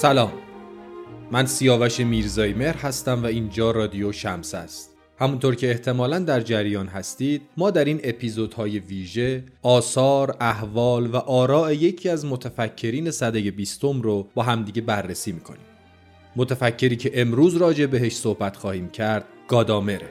سلام. من سیاوش میرزایی مهر هستم و اینجا رادیو شمس است. همونطور که احتمالا در جریان هستید ما در این اپیزودهای ویژه آثار، احوال و آراء یکی از متفکرین صده بیستم رو با همدیگه بررسی می‌کنیم. متفکری که امروز راجع بهش صحبت خواهیم کرد گادامره.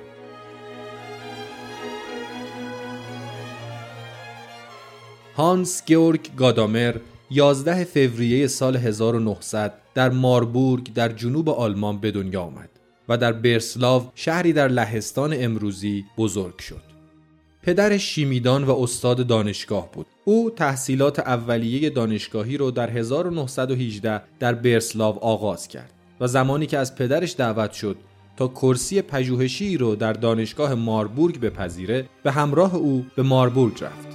هانس گیورگ گادامر 11 فوریه سال 1900 در ماربورگ در جنوب آلمان به دنیا آمد و در برسلاو شهری در لهستان امروزی بزرگ شد. پدرش شیمیدان و استاد دانشگاه بود. او تحصیلات اولیه دانشگاهی رو در 1918 در برسلاو آغاز کرد و زمانی که از پدرش دعوت شد تا کرسی پژوهشی رو در دانشگاه ماربورگ بپذیره به همراه او به ماربورگ رفت.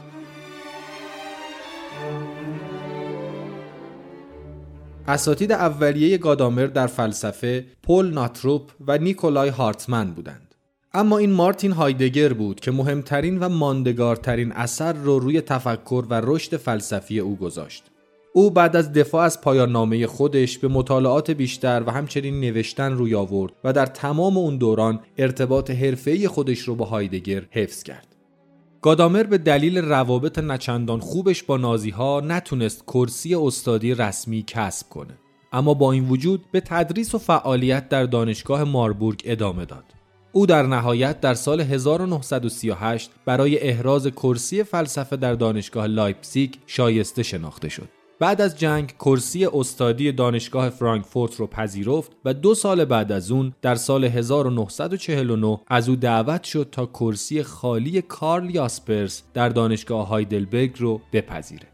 اساتید اولیه گادامر در فلسفه پل ناتروپ و نیکولای هارتمن بودند. اما این مارتین هایدگر بود که مهمترین و ماندگارترین اثر رو روی تفکر و رشد فلسفی او گذاشت. او بعد از دفاع از پایان نامه خودش به مطالعات بیشتر و همچنین نوشتن روی آورد و در تمام اون دوران ارتباط حرفه‌ای خودش رو با هایدگر حفظ کرد. گادامر به دلیل روابط نچندان خوبش با نازی ها نتونست کرسی استادی رسمی کسب کنه. اما با این وجود به تدریس و فعالیت در دانشگاه ماربورگ ادامه داد. او در نهایت در سال 1938 برای احراز کرسی فلسفه در دانشگاه لایپزیگ شایسته شناخته شد. بعد از جنگ کرسی استادی دانشگاه فرانکفورت رو پذیرفت و دو سال بعد از اون در سال 1949 از او دعوت شد تا کرسی خالی کارل یاسپرس در دانشگاه هایدلبرگ رو بپذیره.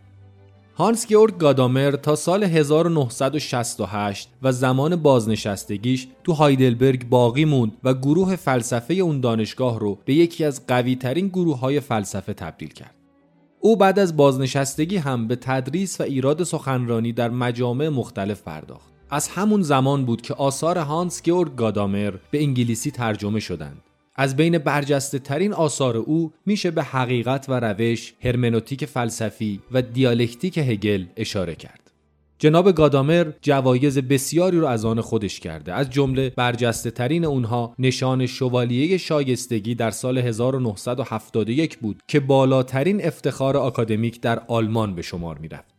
هانس گیورگ گادامر تا سال 1968 و زمان بازنشستگیش تو هایدلبرگ باقی موند و گروه فلسفه اون دانشگاه رو به یکی از قوی ترین گروه های فلسفه تبدیل کرد. او بعد از بازنشستگی هم به تدریس و ایراد سخنرانی در مجامع مختلف پرداخت. از همون زمان بود که آثار هانس گیورگ گادامر به انگلیسی ترجمه شدند. از بین برجسته ترین آثار او میشه به حقیقت و روش، هرمنوتیک فلسفی و دیالکتیک هگل اشاره کرد. جناب گادامر جوایز بسیاری رو از آن خودش کرده از جمله برجسته ترین اونها نشان شوالیه شایستگی در سال 1971 بود که بالاترین افتخار آکادمیک در آلمان به شمار می‌رفت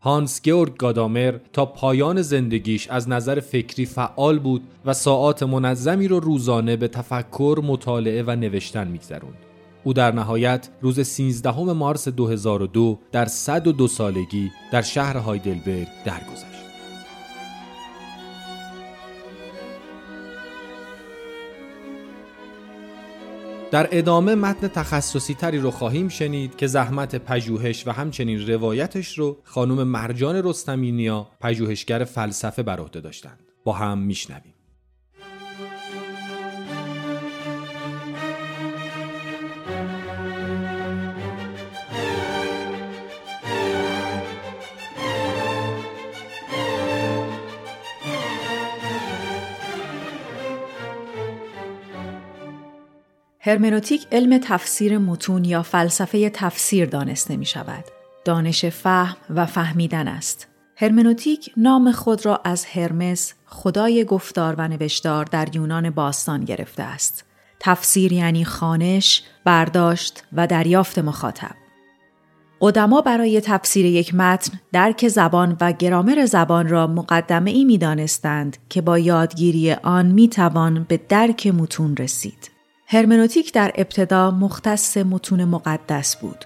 هانس گیورگ گادامر تا پایان زندگیش از نظر فکری فعال بود و ساعات منظمی رو روزانه به تفکر، مطالعه و نوشتن میگذروند. او در نهایت روز 13 مارس 2002 در 102 سالگی در شهر هایدلبرگ درگذشت. در ادامه متن تخصصی تری رو خواهیم شنید که زحمت پژوهش و همچنین روایتش رو خانم مرجان رستمینیا پژوهشگر فلسفه بر عهده داشتند. با هم میشنویم. هرمنوتیک علم تفسیر متون یا فلسفه تفسیر دانسته می شود. دانش فهم و فهمیدن است. هرمنوتیک نام خود را از هرمس خدای گفتار و نوشتار در یونان باستان گرفته است. تفسیر یعنی خانش، برداشت و دریافت مخاطب. قدما برای تفسیر یک متن درک زبان و گرامر زبان را مقدمه ای می دانستند که با یادگیری آن می توان به درک متون رسید. هرمنوتیک در ابتدا مختص متون مقدس بود.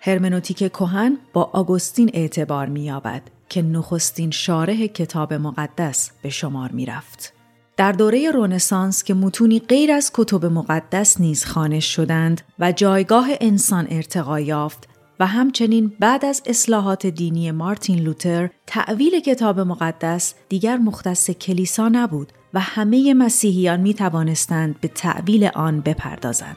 هرمنوتیک کهن با آگوستین اعتبار می‌یابد که نخستین شارح کتاب مقدس به شمار می‌رفت. در دوره رونسانس که متونی غیر از کتب مقدس نیز خانش شدند و جایگاه انسان ارتقا یافت و همچنین بعد از اصلاحات دینی مارتین لوتر تعویل کتاب مقدس دیگر مختص کلیسا نبود و همه مسیحیان می توانستند به تعویل آن بپردازند.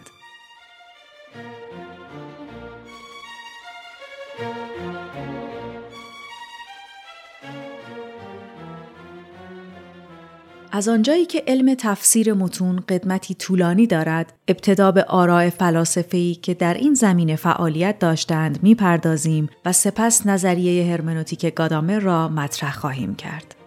از آنجایی که علم تفسیر متون قدمتی طولانی دارد، ابتدا به آراء فلاسفه‌ای که در این زمینه فعالیت داشتند می‌پردازیم و سپس نظریه هرمنوتیک گادامر را مطرح خواهیم کرد.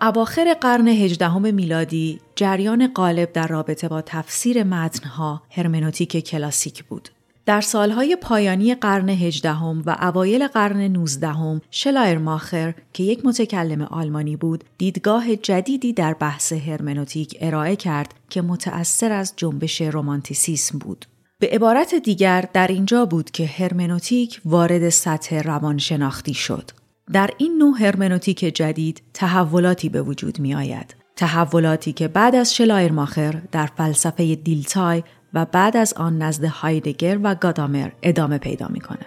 اواخر قرن هجدهم میلادی جریان غالب در رابطه با تفسیر متنها هرمنوتیک کلاسیک بود. در سالهای پایانی قرن هجدهم و اوایل قرن نوزدهم ماخر که یک متکلم آلمانی بود دیدگاه جدیدی در بحث هرمنوتیک ارائه کرد که متأثر از جنبش رومانتیسیسم بود. به عبارت دیگر در اینجا بود که هرمنوتیک وارد سطح روانشناختی شد. در این نوع هرمنوتیک جدید تحولاتی به وجود می آید. تحولاتی که بعد از شلایرماخر در فلسفه دیلتای و بعد از آن نزد هایدگر و گادامر ادامه پیدا می کند.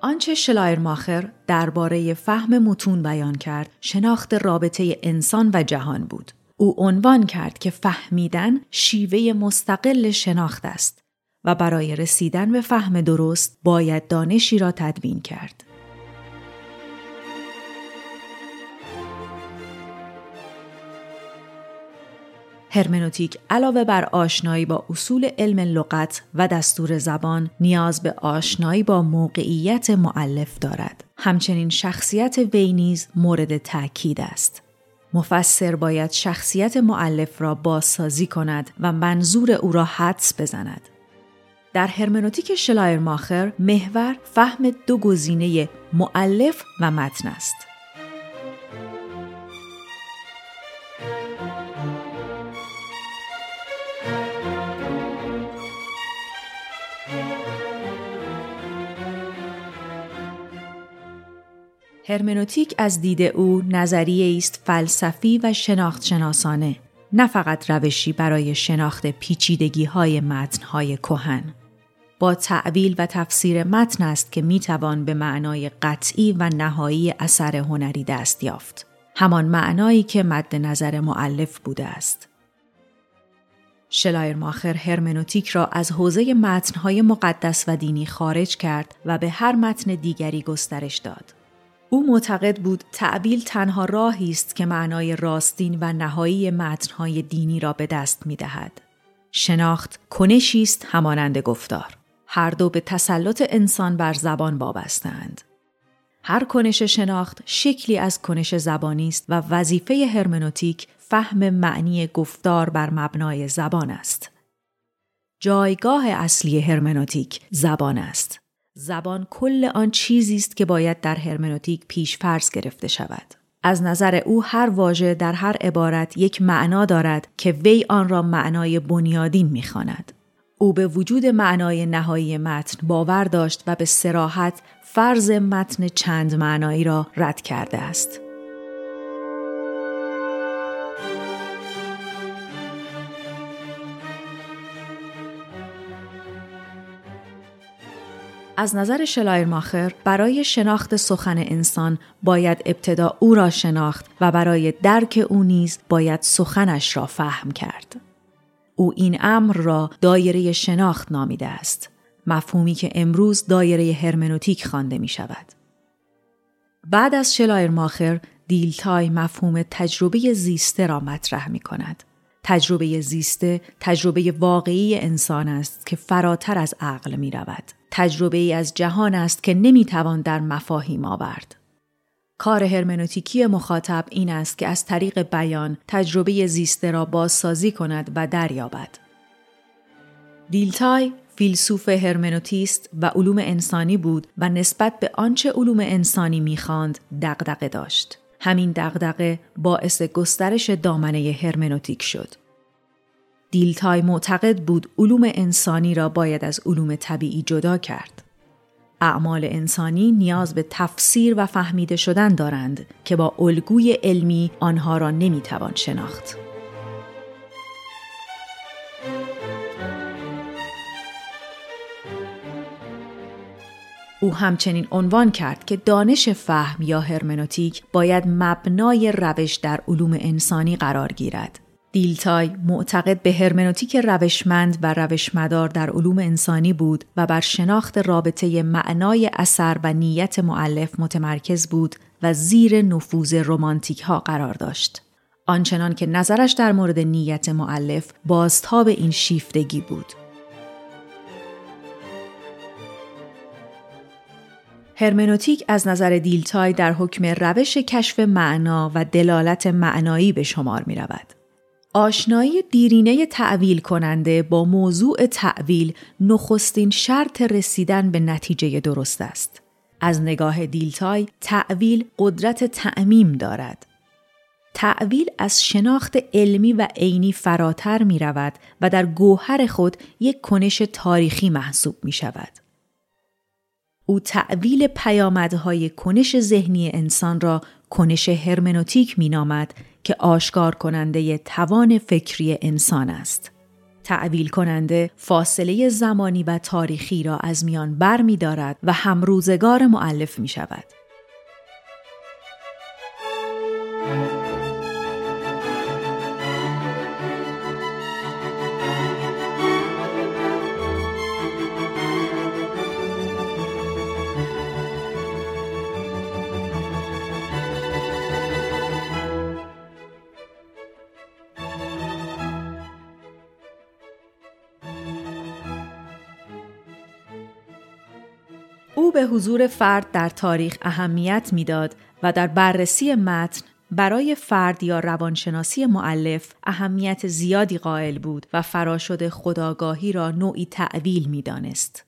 آنچه شلایرماخر درباره فهم متون بیان کرد شناخت رابطه انسان و جهان بود. او عنوان کرد که فهمیدن شیوه مستقل شناخت است و برای رسیدن به فهم درست باید دانشی را تدوین کرد. هرمنوتیک علاوه بر آشنایی با اصول علم لغت و دستور زبان نیاز به آشنایی با موقعیت معلف دارد. همچنین شخصیت وی نیز مورد تاکید است. مفسر باید شخصیت معلف را بازسازی کند و منظور او را حدس بزند. در هرمنوتیک شلایرماخر محور فهم دو گزینه معلف و متن است. هرمنوتیک از دید او نظریه است فلسفی و شناخت شناسانه نه فقط روشی برای شناخت پیچیدگی های متن های کهن. با تعویل و تفسیر متن است که می‌توان به معنای قطعی و نهایی اثر هنری دست یافت. همان معنایی که مد نظر معلف بوده است. ماخر هرمنوتیک را از حوزه متنهای مقدس و دینی خارج کرد و به هر متن دیگری گسترش داد. او معتقد بود تعبیل تنها راهی است که معنای راستین و نهایی متنهای دینی را به دست می دهد. شناخت کنشی است همانند گفتار. هر دو به تسلط انسان بر زبان وابستند. هر کنش شناخت شکلی از کنش زبانی است و وظیفه هرمنوتیک فهم معنی گفتار بر مبنای زبان است. جایگاه اصلی هرمنوتیک زبان است. زبان کل آن چیزی است که باید در هرمنوتیک پیش فرض گرفته شود. از نظر او هر واژه در هر عبارت یک معنا دارد که وی آن را معنای بنیادین می‌خواند. او به وجود معنای نهایی متن باور داشت و به سراحت فرض متن چند معنایی را رد کرده است. از نظر شلایرماخر برای شناخت سخن انسان باید ابتدا او را شناخت و برای درک او نیز باید سخنش را فهم کرد. او این امر را دایره شناخت نامیده است. مفهومی که امروز دایره هرمنوتیک خوانده می شود. بعد از شلایرماخر دیلتای مفهوم تجربه زیسته را مطرح می کند. تجربه زیسته تجربه واقعی انسان است که فراتر از عقل می رود. تجربه ای از جهان است که نمی‌توان در مفاهیم آورد. کار هرمنوتیکی مخاطب این است که از طریق بیان تجربه زیسته را بازسازی کند و دریابد. دیلتای فیلسوف هرمنوتیست و علوم انسانی بود و نسبت به آنچه علوم انسانی می‌خواند دغدغه داشت. همین دغدغه باعث گسترش دامنه هرمنوتیک شد. دیلتای معتقد بود علوم انسانی را باید از علوم طبیعی جدا کرد. اعمال انسانی نیاز به تفسیر و فهمیده شدن دارند که با الگوی علمی آنها را نمی‌توان شناخت. او همچنین عنوان کرد که دانش فهم یا هرمنوتیک باید مبنای روش در علوم انسانی قرار گیرد دیلتای معتقد به هرمنوتیک روشمند و روشمدار در علوم انسانی بود و بر شناخت رابطه معنای اثر و نیت معلف متمرکز بود و زیر نفوذ رومانتیک ها قرار داشت. آنچنان که نظرش در مورد نیت معلف بازتاب این شیفتگی بود. هرمنوتیک از نظر دیلتای در حکم روش کشف معنا و دلالت معنایی به شمار می رود. آشنایی دیرینه تعویل کننده با موضوع تعویل نخستین شرط رسیدن به نتیجه درست است. از نگاه دیلتای تعویل قدرت تعمیم دارد. تعویل از شناخت علمی و عینی فراتر می رود و در گوهر خود یک کنش تاریخی محسوب می شود. او تعویل پیامدهای کنش ذهنی انسان را کنش هرمنوتیک می نامد که آشکار کننده توان فکری انسان است. تعویل کننده فاصله زمانی و تاریخی را از میان بر می دارد و همروزگار معلف می شود. به حضور فرد در تاریخ اهمیت می‌داد و در بررسی متن برای فرد یا روانشناسی معلف اهمیت زیادی قائل بود و فراشد خداگاهی را نوعی تعویل می‌دانست.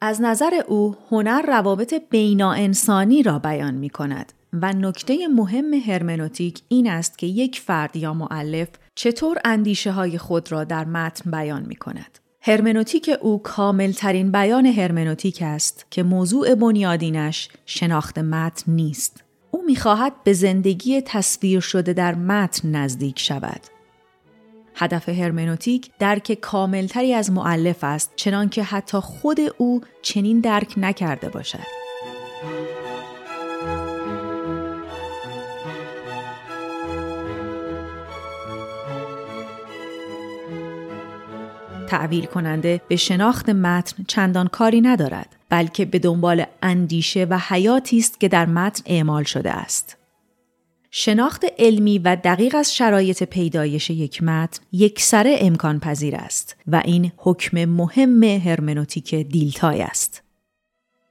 از نظر او هنر روابط بینا انسانی را بیان می کند و نکته مهم هرمنوتیک این است که یک فرد یا معلف چطور اندیشه های خود را در متن بیان می کند. هرمنوتیک او کامل ترین بیان هرمنوتیک است که موضوع بنیادینش شناخت متن نیست. او می‌خواهد به زندگی تصویر شده در متن نزدیک شود. هدف هرمنوتیک درک کاملتری از معلف است چنانکه حتی خود او چنین درک نکرده باشد. تعویل کننده به شناخت متن چندان کاری ندارد بلکه به دنبال اندیشه و حیاتی است که در متن اعمال شده است. شناخت علمی و دقیق از شرایط پیدایش یک متن یکسره امکان پذیر است و این حکم مهم هرمنوتیک دیلتای است.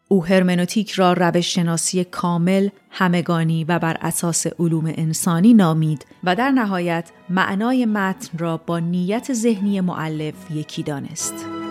او هرمنوتیک را روش شناسی کامل، همگانی و بر اساس علوم انسانی نامید و در نهایت معنای متن را با نیت ذهنی معلف یکی دانست.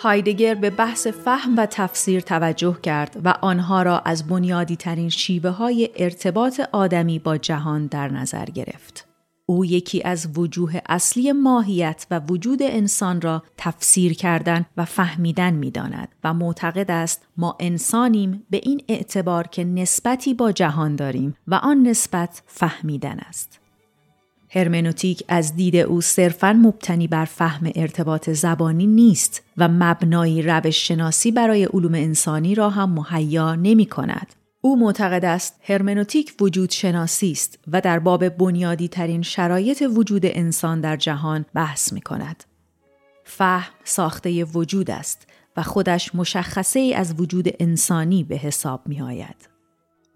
هایدگر به بحث فهم و تفسیر توجه کرد و آنها را از بنیادی ترین شیوه های ارتباط آدمی با جهان در نظر گرفت. او یکی از وجوه اصلی ماهیت و وجود انسان را تفسیر کردن و فهمیدن می داند و معتقد است ما انسانیم به این اعتبار که نسبتی با جهان داریم و آن نسبت فهمیدن است. هرمنوتیک از دید او صرفا مبتنی بر فهم ارتباط زبانی نیست و مبنایی روش شناسی برای علوم انسانی را هم مهیا نمی کند. او معتقد است هرمنوتیک وجود شناسی است و در باب بنیادی ترین شرایط وجود انسان در جهان بحث می کند. فهم ساخته وجود است و خودش مشخصه ای از وجود انسانی به حساب می آید.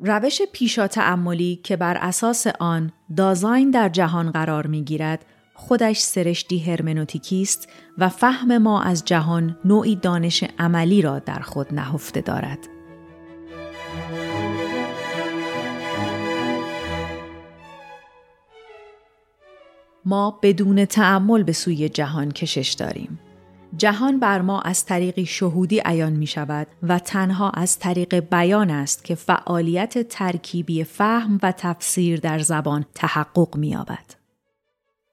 روش پیشا تعملی که بر اساس آن دازاین در جهان قرار می گیرد خودش سرشتی هرمنوتیکی است و فهم ما از جهان نوعی دانش عملی را در خود نهفته دارد. ما بدون تعمل به سوی جهان کشش داریم. جهان بر ما از طریق شهودی عیان می شود و تنها از طریق بیان است که فعالیت ترکیبی فهم و تفسیر در زبان تحقق می یابد.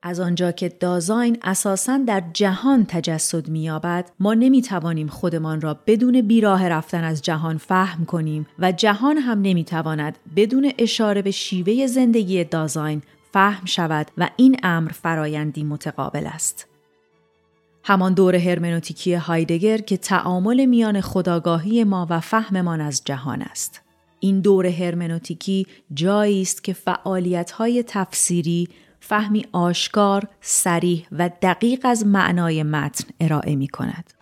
از آنجا که دازاین اساساً در جهان تجسد می‌یابد ما نمی‌توانیم خودمان را بدون بیراه رفتن از جهان فهم کنیم و جهان هم نمی‌تواند بدون اشاره به شیوه زندگی دازاین فهم شود و این امر فرایندی متقابل است همان دور هرمنوتیکی هایدگر که تعامل میان خداگاهی ما و فهممان از جهان است. این دور هرمنوتیکی جایی است که فعالیت‌های تفسیری فهمی آشکار، سریح و دقیق از معنای متن ارائه می کند.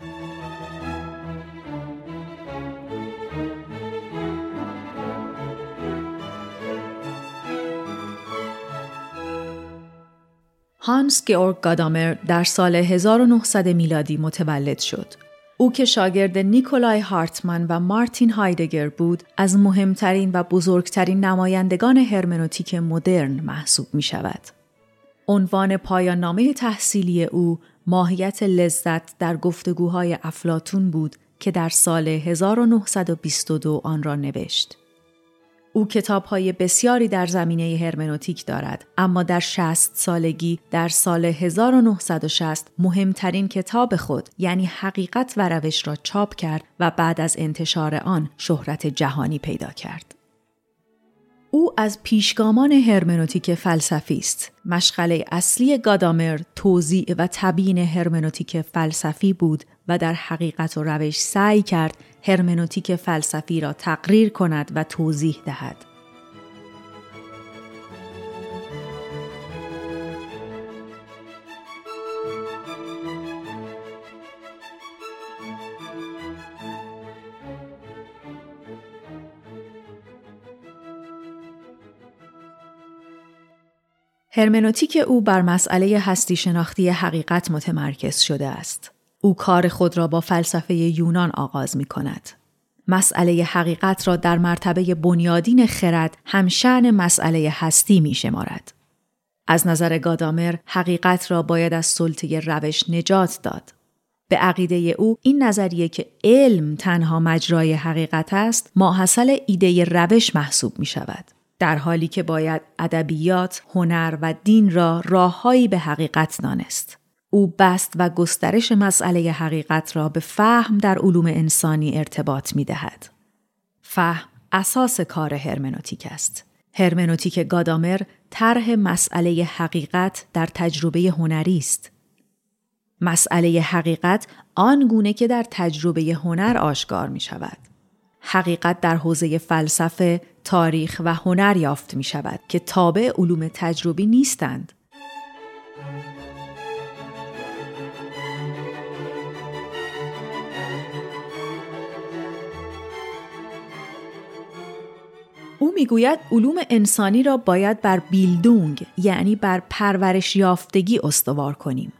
هانس گئورگ گادامر در سال 1900 میلادی متولد شد. او که شاگرد نیکولای هارتمن و مارتین هایدگر بود از مهمترین و بزرگترین نمایندگان هرمنوتیک مدرن محسوب می شود. عنوان پایان نامه تحصیلی او ماهیت لذت در گفتگوهای افلاتون بود که در سال 1922 آن را نوشت. او کتاب های بسیاری در زمینه هرمنوتیک دارد اما در 60 سالگی در سال 1960 مهمترین کتاب خود یعنی حقیقت و روش را چاپ کرد و بعد از انتشار آن شهرت جهانی پیدا کرد. او از پیشگامان هرمنوتیک فلسفی است. مشغله اصلی گادامر توضیع و تبیین هرمنوتیک فلسفی بود و در حقیقت و روش سعی کرد هرمنوتیک فلسفی را تقریر کند و توضیح دهد. هرمنوتیک او بر مسئله هستی شناختی حقیقت متمرکز شده است. او کار خود را با فلسفه یونان آغاز می کند. مسئله حقیقت را در مرتبه بنیادین خرد همشن مسئله هستی می شمارد. از نظر گادامر حقیقت را باید از سلطه روش نجات داد. به عقیده او این نظریه که علم تنها مجرای حقیقت است ماحصل ایده روش محسوب می شود. در حالی که باید ادبیات، هنر و دین را راههایی به حقیقت دانست. او بست و گسترش مسئله حقیقت را به فهم در علوم انسانی ارتباط می دهد. فهم اساس کار هرمنوتیک است. هرمنوتیک گادامر طرح مسئله حقیقت در تجربه هنری است. مسئله حقیقت آن گونه که در تجربه هنر آشکار می شود. حقیقت در حوزه فلسفه، تاریخ و هنر یافت می شود که تابع علوم تجربی نیستند. او می‌گوید علوم انسانی را باید بر بیلدونگ یعنی بر پرورش یافتگی استوار کنیم.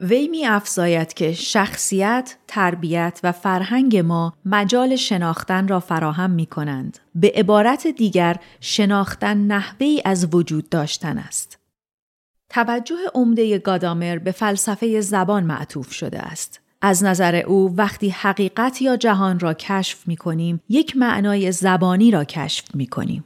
وی می افزاید که شخصیت، تربیت و فرهنگ ما مجال شناختن را فراهم می کنند. به عبارت دیگر شناختن نحوی از وجود داشتن است. توجه عمده گادامر به فلسفه زبان معطوف شده است. از نظر او وقتی حقیقت یا جهان را کشف می کنیم یک معنای زبانی را کشف می کنیم.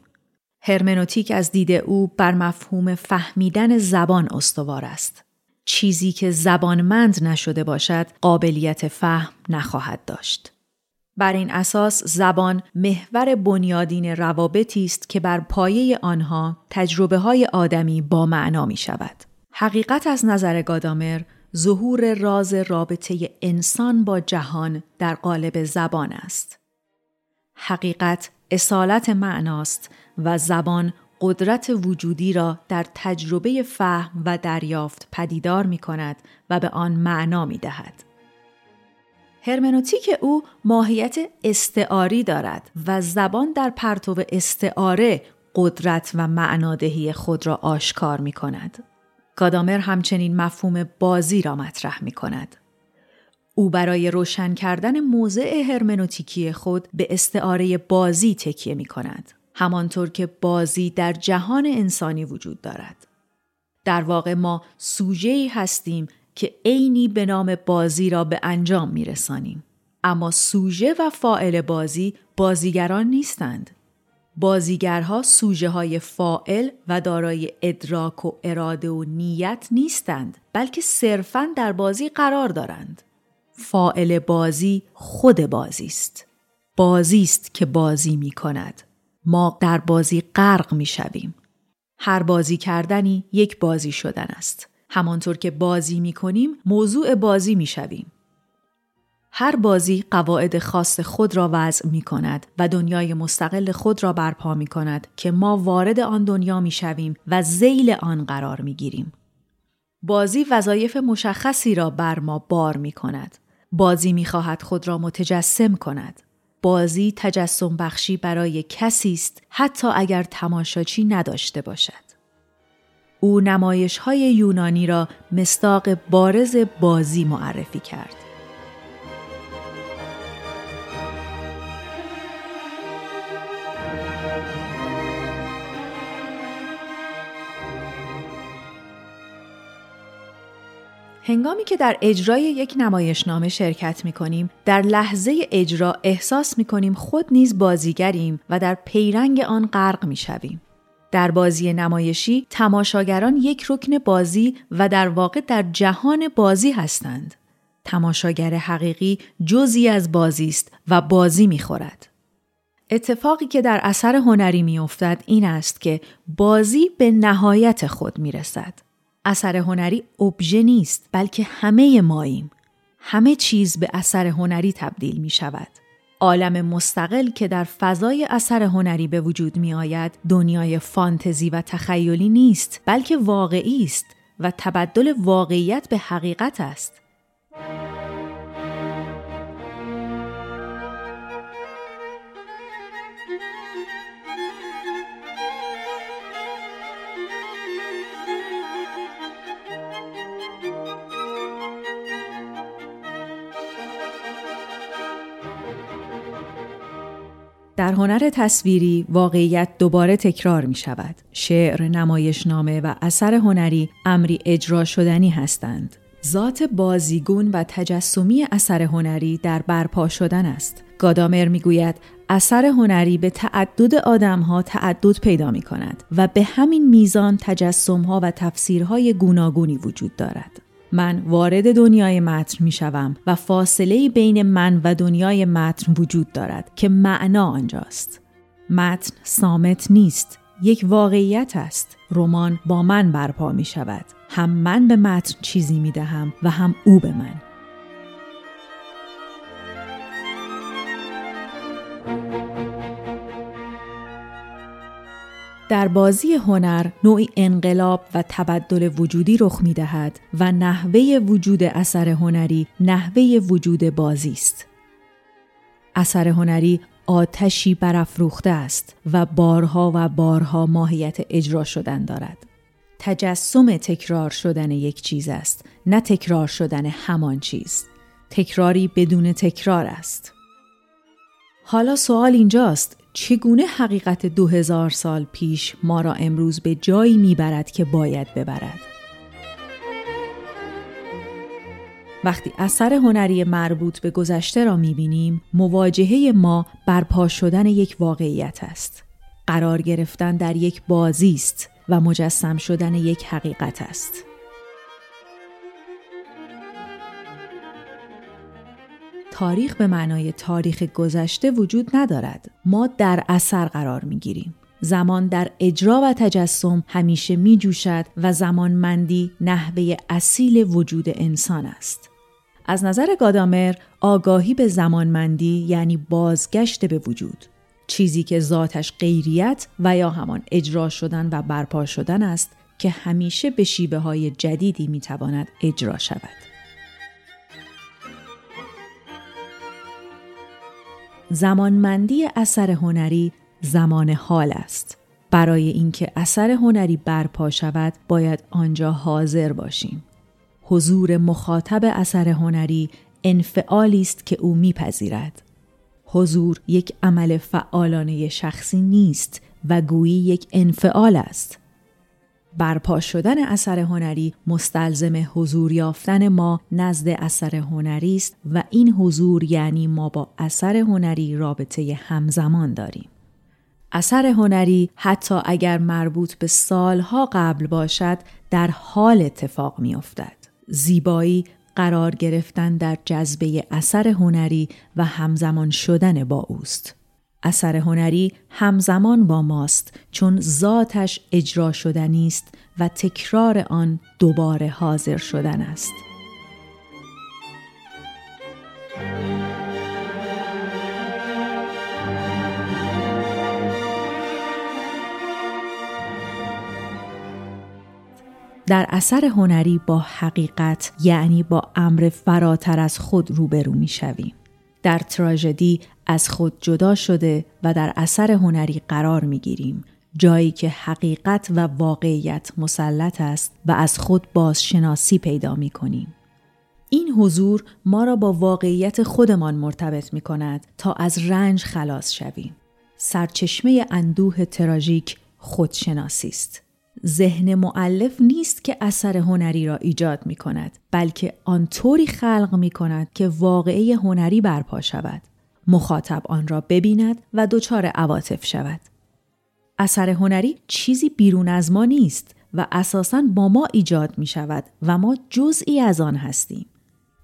هرمنوتیک از دید او بر مفهوم فهمیدن زبان استوار است. چیزی که زبانمند نشده باشد قابلیت فهم نخواهد داشت. بر این اساس زبان محور بنیادین روابطی است که بر پایه آنها تجربه های آدمی با معنا می شود. حقیقت از نظر گادامر ظهور راز رابطه انسان با جهان در قالب زبان است. حقیقت اصالت معناست و زبان قدرت وجودی را در تجربه فهم و دریافت پدیدار می کند و به آن معنا می دهد. هرمنوتیک او ماهیت استعاری دارد و زبان در پرتو استعاره قدرت و معنادهی خود را آشکار می کند. گادامر همچنین مفهوم بازی را مطرح می کند. او برای روشن کردن موضع هرمنوتیکی خود به استعاره بازی تکیه می کند. همانطور که بازی در جهان انسانی وجود دارد. در واقع ما سوژه‌ای هستیم که عینی به نام بازی را به انجام می رسانیم. اما سوژه و فائل بازی بازیگران نیستند. بازیگرها سوژه های فائل و دارای ادراک و اراده و نیت نیستند بلکه صرفا در بازی قرار دارند. فائل بازی خود بازی است. بازی است که بازی می کند. ما در بازی غرق می شویم. هر بازی کردنی یک بازی شدن است. همانطور که بازی می کنیم موضوع بازی می شویم. هر بازی قواعد خاص خود را وضع می کند و دنیای مستقل خود را برپا می کند که ما وارد آن دنیا می شویم و زیل آن قرار می گیریم. بازی وظایف مشخصی را بر ما بار می کند. بازی می خواهد خود را متجسم کند. بازی تجسم بخشی برای کسی است حتی اگر تماشاچی نداشته باشد. او نمایش های یونانی را مستاق بارز بازی معرفی کرد. هنگامی که در اجرای یک نمایشنامه شرکت می کنیم، در لحظه اجرا احساس می کنیم خود نیز بازیگریم و در پیرنگ آن غرق می شویم. در بازی نمایشی تماشاگران یک رکن بازی و در واقع در جهان بازی هستند. تماشاگر حقیقی جزی از بازی است و بازی می‌خورد. اتفاقی که در اثر هنری میافتد این است که بازی به نهایت خود می‌رسد. اثر هنری ابژه نیست بلکه همه ماییم. همه چیز به اثر هنری تبدیل می شود. عالم مستقل که در فضای اثر هنری به وجود می آید دنیای فانتزی و تخیلی نیست بلکه واقعی است و تبدل واقعیت به حقیقت است. در هنر تصویری واقعیت دوباره تکرار می شود. شعر، نمایشنامه و اثر هنری امری اجرا شدنی هستند. ذات بازیگون و تجسمی اثر هنری در برپا شدن است. گادامر می‌گوید اثر هنری به تعدد آدمها تعدد پیدا می کند و به همین میزان تجسمها و تفسیرهای گوناگونی وجود دارد. من وارد دنیای متن می شوم و فاصله بین من و دنیای متن وجود دارد که معنا آنجاست. متن سامت نیست، یک واقعیت است. رمان با من برپا می شود. هم من به متن چیزی می دهم و هم او به من. در بازی هنر نوعی انقلاب و تبدل وجودی رخ می دهد و نحوه وجود اثر هنری نحوه وجود بازی است. اثر هنری آتشی برافروخته است و بارها و بارها ماهیت اجرا شدن دارد. تجسم تکرار شدن یک چیز است نه تکرار شدن همان چیز. تکراری بدون تکرار است. حالا سوال اینجاست چگونه حقیقت دو هزار سال پیش ما را امروز به جایی می‌برد که باید ببرد؟ وقتی اثر هنری مربوط به گذشته را می‌بینیم مواجهه ما برپا شدن یک واقعیت است قرار گرفتن در یک بازی است و مجسم شدن یک حقیقت است تاریخ به معنای تاریخ گذشته وجود ندارد. ما در اثر قرار می گیریم. زمان در اجرا و تجسم همیشه می جوشد و زمانمندی نحوه اصیل وجود انسان است. از نظر گادامر آگاهی به زمانمندی یعنی بازگشت به وجود چیزی که ذاتش غیریت و یا همان اجرا شدن و برپا شدن است که همیشه به شیبه های جدیدی می تواند اجرا شود. زمانمندی اثر هنری زمان حال است. برای اینکه اثر هنری برپا شود باید آنجا حاضر باشیم. حضور مخاطب اثر هنری انفعالی است که او میپذیرد. حضور یک عمل فعالانه شخصی نیست و گویی یک انفعال است. برپا شدن اثر هنری مستلزم حضور یافتن ما نزد اثر هنری است و این حضور یعنی ما با اثر هنری رابطه همزمان داریم. اثر هنری حتی اگر مربوط به سالها قبل باشد در حال اتفاق می افتد. زیبایی قرار گرفتن در جذبه اثر هنری و همزمان شدن با اوست. اثر هنری همزمان با ماست چون ذاتش اجرا شدنی است و تکرار آن دوباره حاضر شدن است. در اثر هنری با حقیقت یعنی با امر فراتر از خود روبرو می شویم. در تراژدی از خود جدا شده و در اثر هنری قرار می گیریم. جایی که حقیقت و واقعیت مسلط است و از خود بازشناسی پیدا می کنیم. این حضور ما را با واقعیت خودمان مرتبط می کند تا از رنج خلاص شویم. سرچشمه اندوه تراژیک خودشناسی است. ذهن معلف نیست که اثر هنری را ایجاد می کند بلکه آنطوری خلق می کند که واقعه هنری برپا شود. مخاطب آن را ببیند و دچار عواطف شود. اثر هنری چیزی بیرون از ما نیست و اساساً با ما ایجاد می شود و ما جزئی از آن هستیم.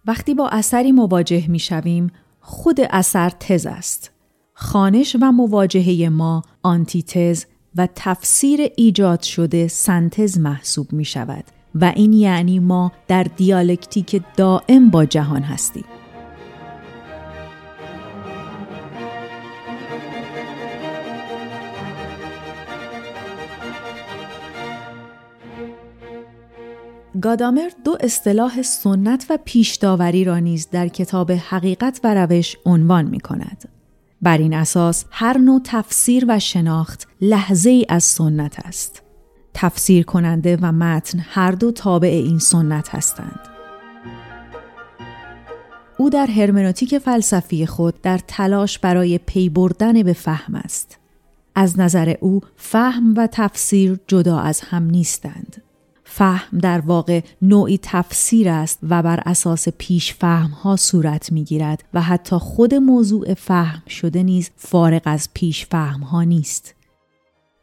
وقتی با اثری مواجه می شویم خود اثر تز است. خانش و مواجهه ما آنتیتز و تفسیر ایجاد شده سنتز محسوب می شود و این یعنی ما در دیالکتیک دائم با جهان هستیم. گادامر دو اصطلاح سنت و پیشداوری را نیز در کتاب حقیقت و روش عنوان می کند. بر این اساس هر نوع تفسیر و شناخت لحظه ای از سنت است. تفسیر کننده و متن هر دو تابع این سنت هستند. او در هرمنوتیک فلسفی خود در تلاش برای پی بردن به فهم است. از نظر او فهم و تفسیر جدا از هم نیستند. فهم در واقع نوعی تفسیر است و بر اساس پیش فهم ها صورت می گیرد و حتی خود موضوع فهم شده نیز فارغ از پیش فهم ها نیست.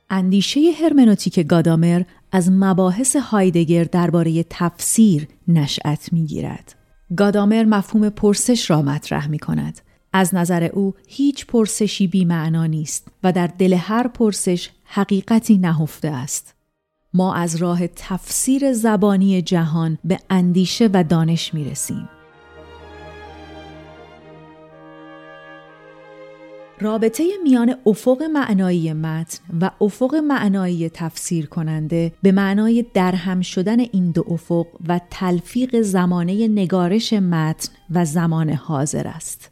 اندیشه هرمنوتیک گادامر از مباحث هایدگر درباره تفسیر نشأت می گیرد. گادامر مفهوم پرسش را مطرح می کند. از نظر او هیچ پرسشی بی معنا نیست و در دل هر پرسش حقیقتی نهفته است. ما از راه تفسیر زبانی جهان به اندیشه و دانش می رسیم. رابطه میان افق معنایی متن و افق معنایی تفسیر کننده به معنای درهم شدن این دو افق و تلفیق زمانه نگارش متن و زمان حاضر است.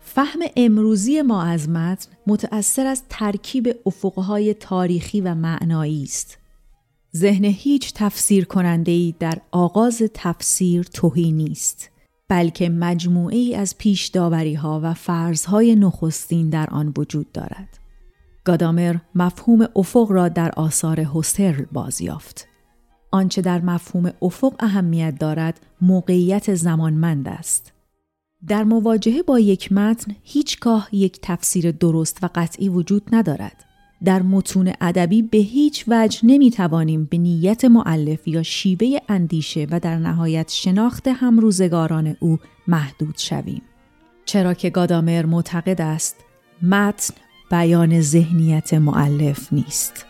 فهم امروزی ما از متن متأثر از ترکیب افقهای تاریخی و معنایی است. ذهن هیچ تفسیر کننده ای در آغاز تفسیر توهی نیست بلکه مجموعه ای از پیش داوری ها و فرضهای نخستین در آن وجود دارد. گادامر مفهوم افق را در آثار هوسترل بازیافت. آنچه در مفهوم افق اهمیت دارد موقعیت زمانمند است. در مواجهه با یک متن هیچگاه یک تفسیر درست و قطعی وجود ندارد. در متون ادبی به هیچ وجه نمی توانیم به نیت معلف یا شیوه اندیشه و در نهایت شناخت همروزگاران او محدود شویم. چرا که گادامر معتقد است متن بیان ذهنیت معلف نیست.